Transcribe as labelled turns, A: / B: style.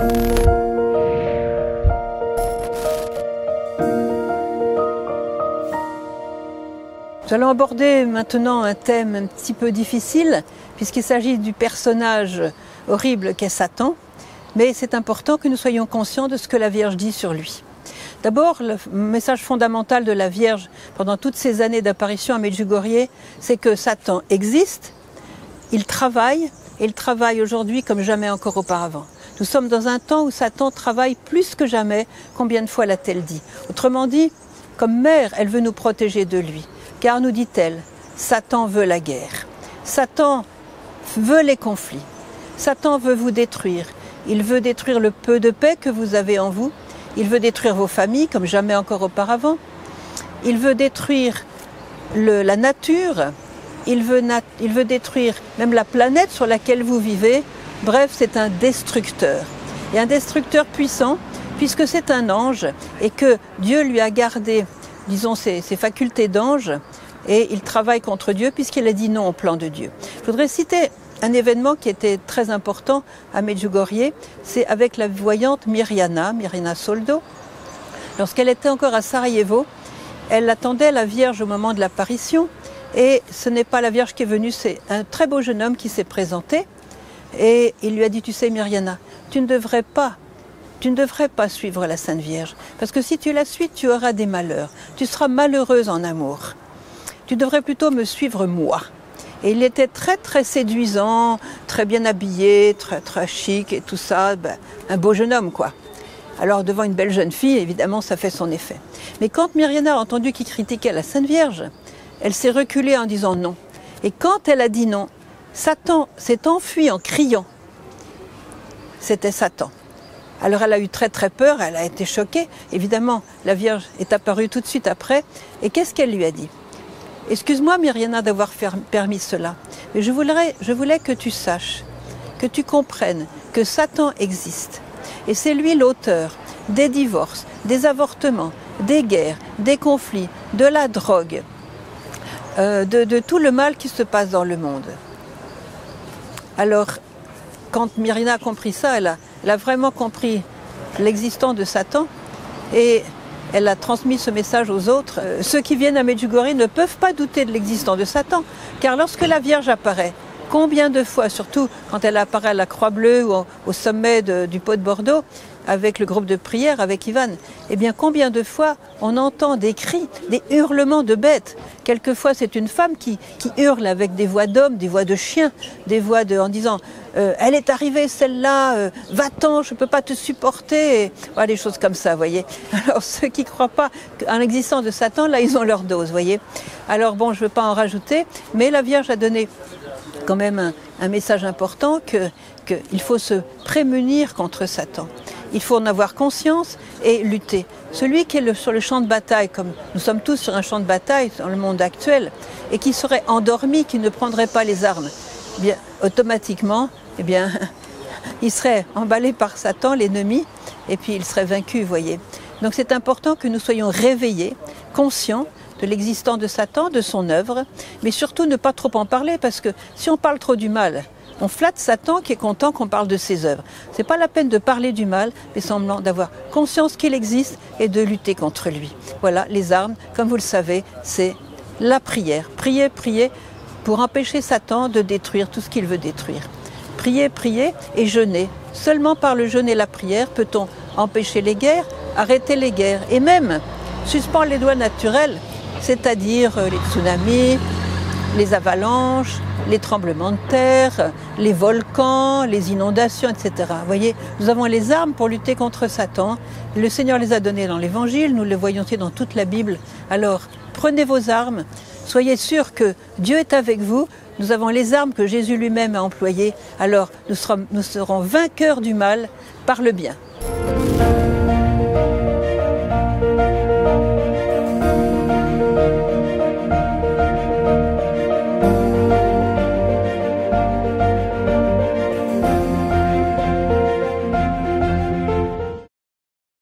A: Nous allons aborder maintenant un thème un petit peu difficile, puisqu'il s'agit du personnage horrible qu'est Satan, mais c'est important que nous soyons conscients de ce que la Vierge dit sur lui. D'abord, le message fondamental de la Vierge pendant toutes ces années d'apparition à Medjugorje, c'est que Satan existe, il travaille, et il travaille aujourd'hui comme jamais encore auparavant. Nous sommes dans un temps où Satan travaille plus que jamais, combien de fois l'a-t-elle dit Autrement dit, comme mère, elle veut nous protéger de lui. Car, nous dit-elle, Satan veut la guerre. Satan veut les conflits. Satan veut vous détruire. Il veut détruire le peu de paix que vous avez en vous. Il veut détruire vos familles comme jamais encore auparavant. Il veut détruire la nature. Il veut détruire même la planète sur laquelle vous vivez. Bref, c'est un destructeur. Et un destructeur puissant, puisque c'est un ange et que Dieu lui a gardé disons, ses, facultés d'ange et il travaille contre Dieu puisqu'il a dit non au plan de Dieu. Je voudrais citer un événement qui était très important à Medjugorje, c'est avec la voyante Myriana, Myriana Soldo. Lorsqu'elle était encore à Sarajevo, elle attendait la Vierge au moment de l'apparition et ce n'est pas la Vierge qui est venue, c'est un très beau jeune homme qui s'est présenté et il lui a dit, tu sais Myriana, tu ne devrais pas tu ne devrais pas suivre la Sainte Vierge, parce que si tu la suis, tu auras des malheurs. Tu seras malheureuse en amour. Tu devrais plutôt me suivre moi. Et il était très très séduisant, très bien habillé, très très chic et tout ça, ben, un beau jeune homme quoi. Alors devant une belle jeune fille, évidemment, ça fait son effet. Mais quand Myriana a entendu qu'il critiquait la Sainte Vierge, elle s'est reculée en disant non. Et quand elle a dit non, Satan s'est enfui en criant. C'était Satan. Alors elle a eu très très peur, elle a été choquée. Évidemment, la Vierge est apparue tout de suite après. Et qu'est-ce qu'elle lui a dit? Excuse-moi Myriana d'avoir permis cela, mais je voulais, que tu saches, que tu comprennes que Satan existe. Et c'est lui l'auteur des divorces, des avortements, des guerres, des conflits, de la drogue, euh, de, tout le mal qui se passe dans le monde. Alors, quand Myriana a compris ça, elle a, elle a vraiment compris l'existence de Satan et elle a transmis ce message aux autres. Euh, ceux qui viennent à Medjugorje ne peuvent pas douter de l'existence de Satan, car lorsque la Vierge apparaît, combien de fois, surtout quand elle apparaît à la Croix Bleue ou au, sommet du pot de Bordeaux, avec le groupe de prière, avec Ivan, eh bien combien de fois on entend des cris, des hurlements de bêtes? Quelquefois c'est une femme qui, hurle avec des voix d'hommes, des voix de chiens, des voix de, en disant euh, elle est arrivée celle-là, euh, va-t'en, je ne peux pas te supporter, des choses comme ça, voyez. Alors ceux qui ne croient pas en l'existence de Satan, là ils ont leur dose, voyez. Alors bon, je ne veux pas en rajouter, mais la Vierge a donné quand même un, message important qu'il faut se prémunir contre Satan. Il faut en avoir conscience et lutter. Celui qui est sur le champ de bataille, comme nous sommes tous sur un champ de bataille dans le monde actuel, et qui serait endormi, qui ne prendrait pas les armes, eh automatiquement, eh bien, il serait emballé par Satan, l'ennemi, et puis il serait vaincu, voyez. Donc c'est important que nous soyons réveillés, conscients de l'existence de Satan, de son œuvre, mais surtout ne pas trop en parler, parce que si on parle trop du mal, on flatte Satan qui est content qu'on parle de ses œuvres. C'est pas la peine de parler du mal, mais semblant d'avoir conscience qu'il existe et de lutter contre lui. Voilà, les armes, comme vous le savez, c'est la prière. Prier, prier pour empêcher Satan de détruire tout ce qu'il veut détruire. Prier, prier et jeûner. Seulement par le jeûne et la prière peut-on empêcher les guerres, arrêter les guerres et même suspendre les lois naturelles, c'est-à-dire euh, les tsunamis, les avalanches, les tremblements de terre, les volcans, les inondations, etc. Vous voyez, nous avons les armes pour lutter contre Satan. Le Seigneur les a données dans l'Évangile, nous le voyons dans toute la Bible. Alors, prenez vos armes, soyez sûrs que Dieu est avec vous. Nous avons les armes que Jésus lui-même a employées. Alors, nous serons vainqueurs du mal par le bien.